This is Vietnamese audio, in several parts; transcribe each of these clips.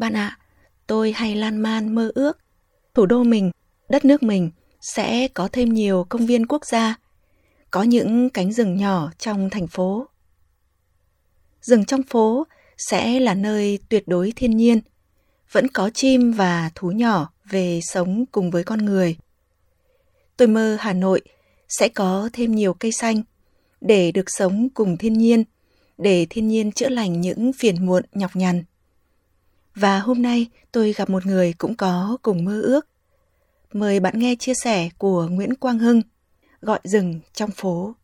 Bạn ạ, à, tôi hay lan man mơ ước thủ đô mình, đất nước mình sẽ có thêm nhiều công viên quốc gia, có những cánh rừng nhỏ trong thành phố. Rừng trong phố sẽ là nơi tuyệt đối thiên nhiên, vẫn có chim và thú nhỏ về sống cùng với con người. Tôi mơ Hà Nội sẽ có thêm nhiều cây xanh để được sống cùng thiên nhiên – để thiên nhiên chữa lành những phiền muộn nhọc nhằn. Và hôm nay tôi gặp một người cũng có cùng mơ ước. Mời bạn nghe chia sẻ của Nguyễn Quang Hưng, gọi rừng trong phố.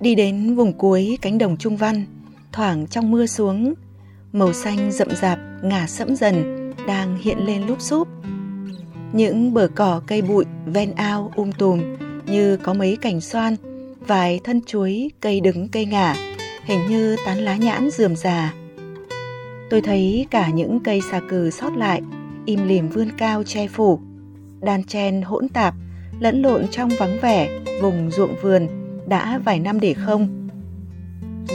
Đi đến vùng cuối cánh đồng Trung Văn, thoảng trong mưa xuống, màu xanh rậm rạp ngả sẫm dần đang hiện lên lúp xúp. Những bờ cỏ cây bụi ven ao um tùm như có mấy cành xoan, vài thân chuối, cây đứng cây ngả, hình như tán lá nhãn rườm rà. Tôi thấy cả những cây xà cừ sót lại, im lìm vươn cao che phủ, đan chen hỗn tạp, lẫn lộn trong vắng vẻ vùng ruộng vườn đã vài năm để không.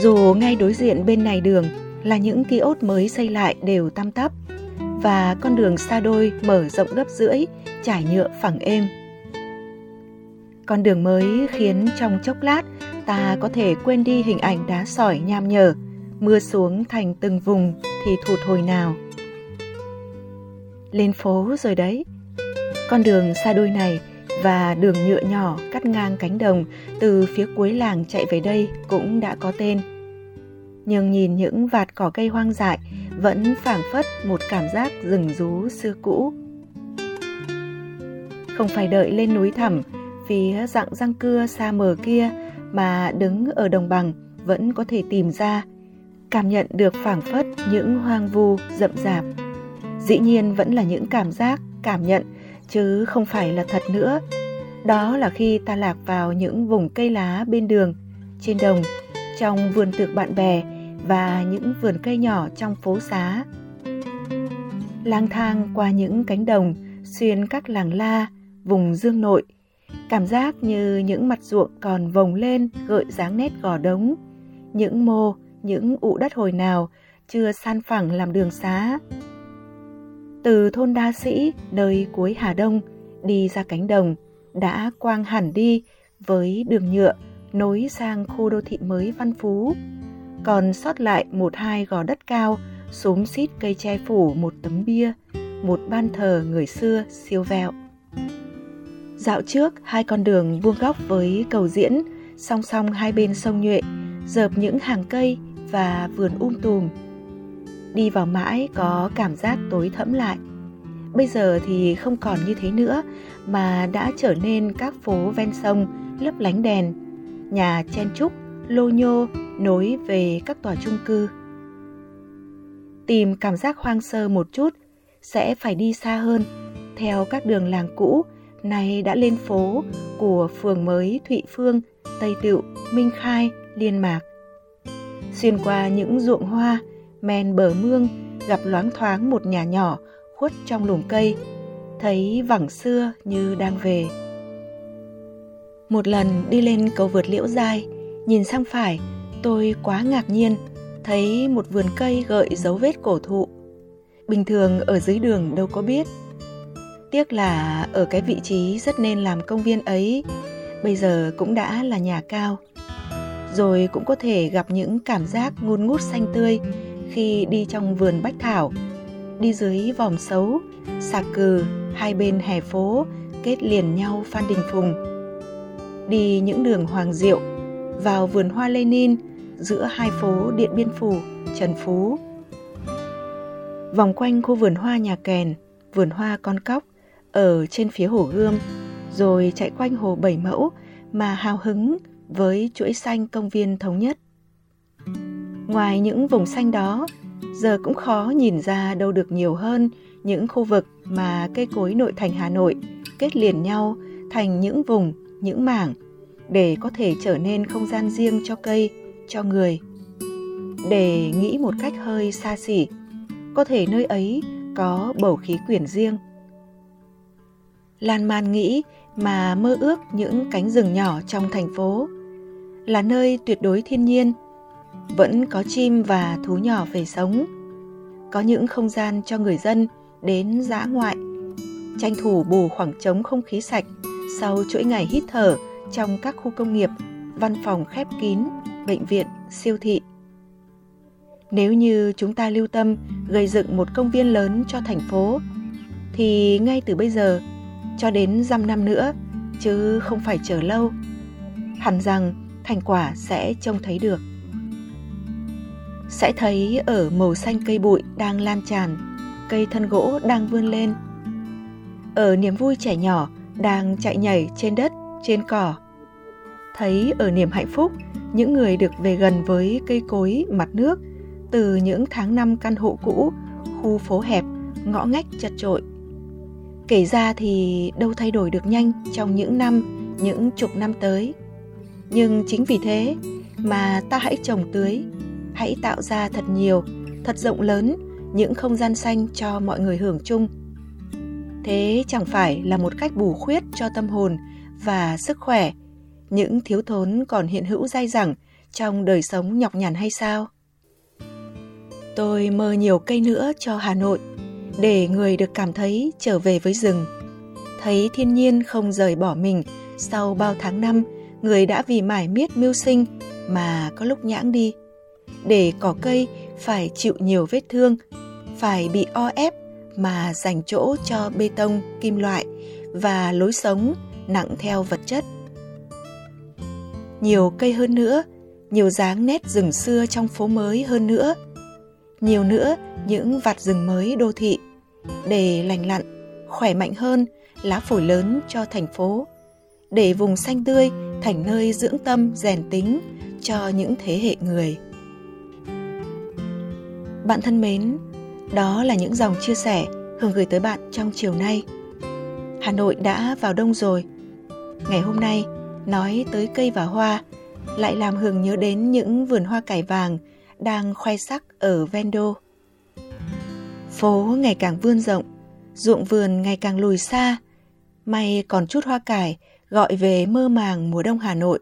Dù ngay đối diện bên này đường là những ký ốt mới xây lại đều tăm tắp và con đường xa đôi mở rộng gấp rưỡi, trải nhựa phẳng êm. Con đường mới khiến trong chốc lát ta có thể quên đi hình ảnh đá sỏi nham nhở, mưa xuống thành từng vùng thì thụt hồi nào. Lên phố rồi đấy. Con đường xa đôi này và đường nhựa nhỏ cắt ngang cánh đồng từ phía cuối làng chạy về đây cũng đã có tên. Nhưng nhìn những vạt cỏ cây hoang dại vẫn phảng phất một cảm giác rừng rú xưa cũ. Không phải đợi lên núi thẳm phía dạng răng cưa xa mờ kia mà đứng ở đồng bằng vẫn có thể tìm ra, cảm nhận được phảng phất những hoang vu rậm rạp. Dĩ nhiên vẫn là những cảm giác, cảm nhận, chứ không phải là thật nữa. Đó là khi ta lạc vào những vùng cây lá bên đường, trên đồng, trong vườn tược bạn bè và những vườn cây nhỏ trong phố xá. Lang thang qua những cánh đồng xuyên các làng la, vùng dương nội Cảm giác như những mặt ruộng còn vồng lên gợi dáng nét gò đống, những mô, những ụ đất hồi nào chưa san phẳng làm đường xá. Từ thôn Đa Sĩ, nơi cuối Hà Đông, đi ra cánh đồng, đã quang hẳn đi với đường nhựa nối sang khu đô thị mới Văn Phú. Còn sót lại một hai gò đất cao, xúm xít cây che phủ một tấm bia, một ban thờ người xưa siêu vẹo. Dạo trước, hai con đường vuông góc với cầu diễn, song song hai bên sông Nhuệ, dợp những hàng cây và vườn um tùm. Đi vào mãi có cảm giác tối thẫm lại. Bây giờ thì không còn như thế nữa, mà đã trở nên các phố ven sông lấp lánh đèn, nhà chen trúc, lô nhô nối về các tòa chung cư. Tìm cảm giác hoang sơ một chút sẽ phải đi xa hơn, theo các đường làng cũ nay đã lên phố của phường mới Thụy Phương, Tây Tựu, Minh Khai, Liên Mạc. Xuyên qua những ruộng hoa, men bờ mương, gặp loáng thoáng một nhà nhỏ khuất trong lùm cây, thấy vẳng xưa như đang về. Một lần đi lên cầu vượt liễu dai, nhìn sang phải, tôi quá ngạc nhiên, thấy một vườn cây gợi dấu vết cổ thụ. Bình thường ở dưới đường đâu có biết, Tiếc là ở cái vị trí rất nên làm công viên ấy, bây giờ cũng đã là nhà cao. Rồi cũng có thể gặp những cảm giác ngun ngút xanh tươi khi đi trong vườn bách thảo, đi dưới vòm xấu, xà cừ, hai bên hè phố kết liền nhau Phan Đình Phùng. Đi những đường Hoàng Diệu, vào vườn hoa Lenin giữa hai phố Điện Biên Phủ, Trần Phú. Vòng quanh khu vườn hoa nhà kèn, vườn hoa con cóc, ở trên phía hồ Gươm, rồi chạy quanh hồ Bảy Mẫu mà hào hứng với chuỗi xanh công viên thống nhất. Ngoài những vùng xanh đó, giờ cũng khó nhìn ra đâu được nhiều hơn những khu vực mà cây cối nội thành Hà Nội kết liền nhau thành những vùng, những mảng để có thể trở nên không gian riêng cho cây, cho người. Để nghĩ một cách hơi xa xỉ, có thể nơi ấy có bầu khí quyển riêng. Lan man nghĩ mà mơ ước những cánh rừng nhỏ trong thành phố. Là nơi tuyệt đối thiên nhiên, vẫn có chim và thú nhỏ về sống. Có những không gian cho người dân đến dã ngoại, tranh thủ bù khoảng trống không khí sạch sau chuỗi ngày hít thở trong các khu công nghiệp, văn phòng khép kín, bệnh viện, siêu thị. Nếu như chúng ta lưu tâm, gây dựng một công viên lớn cho thành phố, thì ngay từ bây giờ cho đến dăm năm nữa, chứ không phải chờ lâu. Hẳn rằng thành quả sẽ trông thấy được. Sẽ thấy ở màu xanh cây bụi đang lan tràn, cây thân gỗ đang vươn lên. Ở niềm vui trẻ nhỏ đang chạy nhảy trên đất, trên cỏ. Thấy ở niềm hạnh phúc, những người được về gần với cây cối, mặt nước, từ những tháng năm căn hộ cũ, khu phố hẹp, ngõ ngách chật trội kể ra thì đâu thay đổi được nhanh trong những năm, những chục năm tới. Nhưng chính vì thế mà ta hãy trồng tưới, hãy tạo ra thật nhiều, thật rộng lớn những không gian xanh cho mọi người hưởng chung. Thế chẳng phải là một cách bù khuyết cho tâm hồn và sức khỏe, những thiếu thốn còn hiện hữu dai dẳng trong đời sống nhọc nhằn hay sao? Tôi mơ nhiều cây nữa cho hà nội để người được cảm thấy trở về với rừng. Thấy thiên nhiên không rời bỏ mình, sau bao tháng năm, người đã vì mải miết mưu sinh mà có lúc nhãng đi. Để cỏ cây phải chịu nhiều vết thương, phải bị o ép mà dành chỗ cho bê tông, kim loại và lối sống nặng theo vật chất. Nhiều cây hơn nữa, nhiều dáng nét rừng xưa trong phố mới hơn nữa. Nhiều nữa, những vạt rừng mới đô thị để lành lặn, khỏe mạnh hơn lá phổi lớn cho thành phố. Để vùng xanh tươi thành nơi dưỡng tâm, rèn tính cho những thế hệ người. Bạn thân mến, đó là những dòng chia sẻ hường gửi tới bạn trong chiều nay. Hà nội đã vào đông rồi. Ngày hôm nay, nói tới cây và hoa lại làm hường nhớ đến những vườn hoa cải vàng đang khoe sắc ở vendo phố ngày càng vươn rộng ruộng vườn ngày càng lùi xa may còn chút hoa cải gọi về mơ màng mùa đông Hà Nội.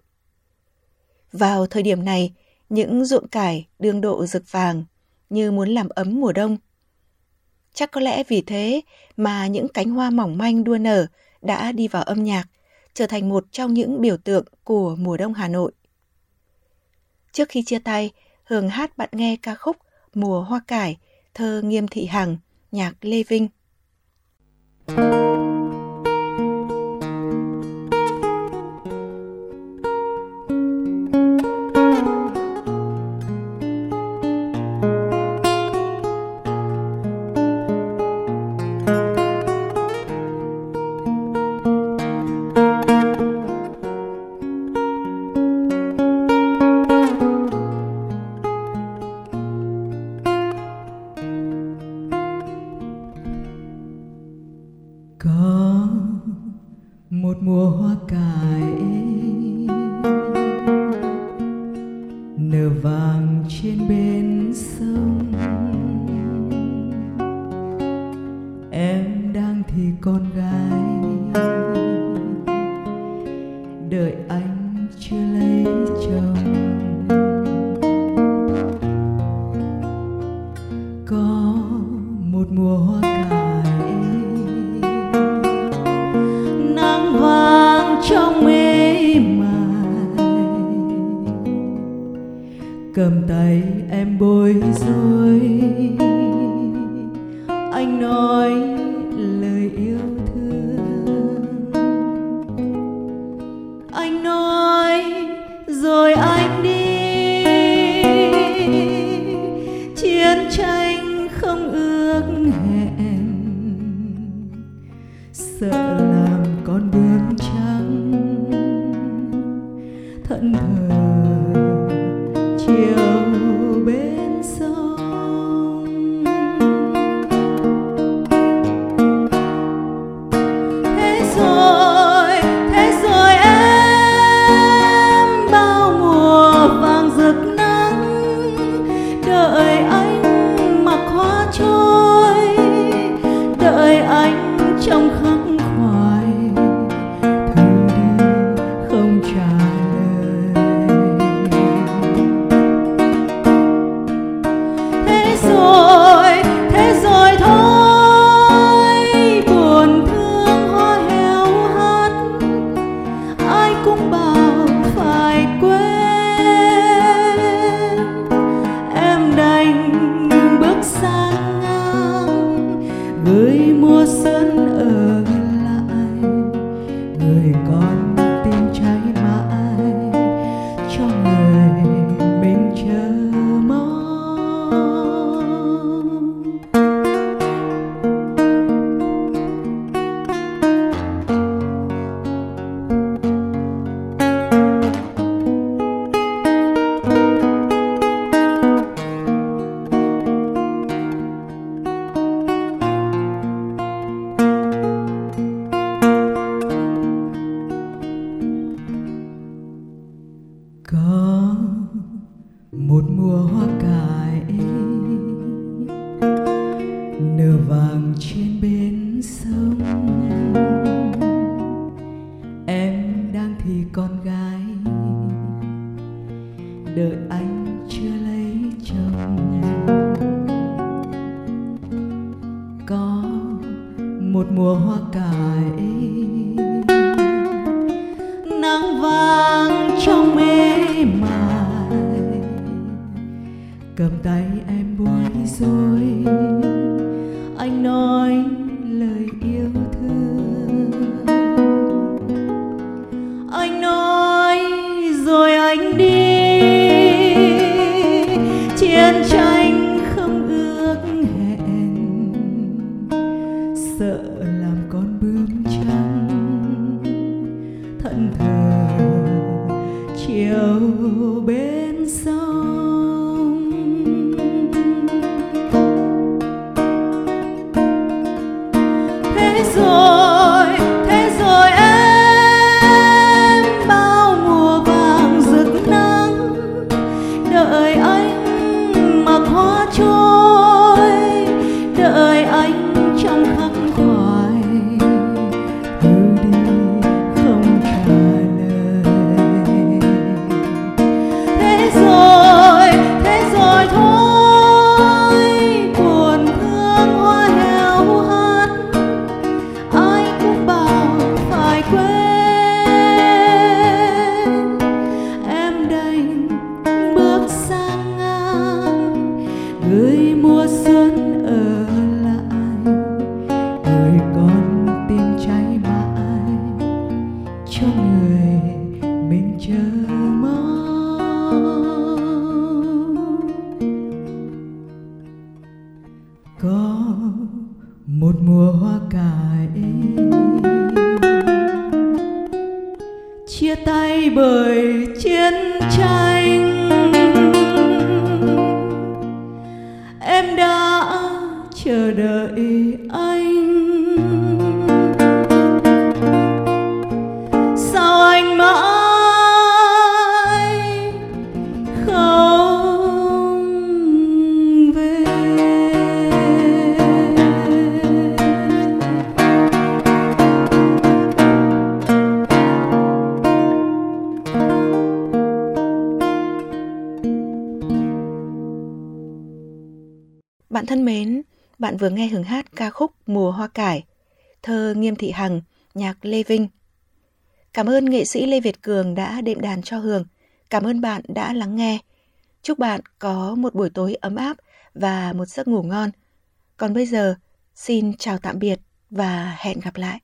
Vào thời điểm này, những ruộng cải đương độ rực vàng như muốn làm ấm mùa đông. Chắc có lẽ vì thế mà những cánh hoa mỏng manh đua nở đã đi vào âm nhạc, trở thành một trong những biểu tượng của mùa đông Hà Nội. Trước khi chia tay, Hường hát bạn nghe ca khúc Mùa Hoa Cải, thơ Nghiêm Thị Hằng, nhạc Lê Vinh. Thank you cầm mùa hoa cải. Nở vàng trên bến sông. Em đang thì con gái. Đợi anh chưa lấy chồng. Có một mùa hoa cải. Nắng vàng trong mê mải cầm tay em bối rối anh nói lời yêu thương. Anh nói rồi anh đi. Chiến tranh không ước hẹn. Sợ đợi anh. Sao anh mãi không về? Bạn thân mến, bạn vừa nghe hưởng hát ca khúc Mùa Hoa Cải, thơ Nghiêm Thị Hằng, nhạc Lê Vinh. Cảm ơn nghệ sĩ Lê Việt Cường đã đệm đàn cho Hường. Cảm ơn bạn đã lắng nghe. Chúc bạn có một buổi tối ấm áp và một giấc ngủ ngon. Còn bây giờ, xin chào tạm biệt và hẹn gặp lại.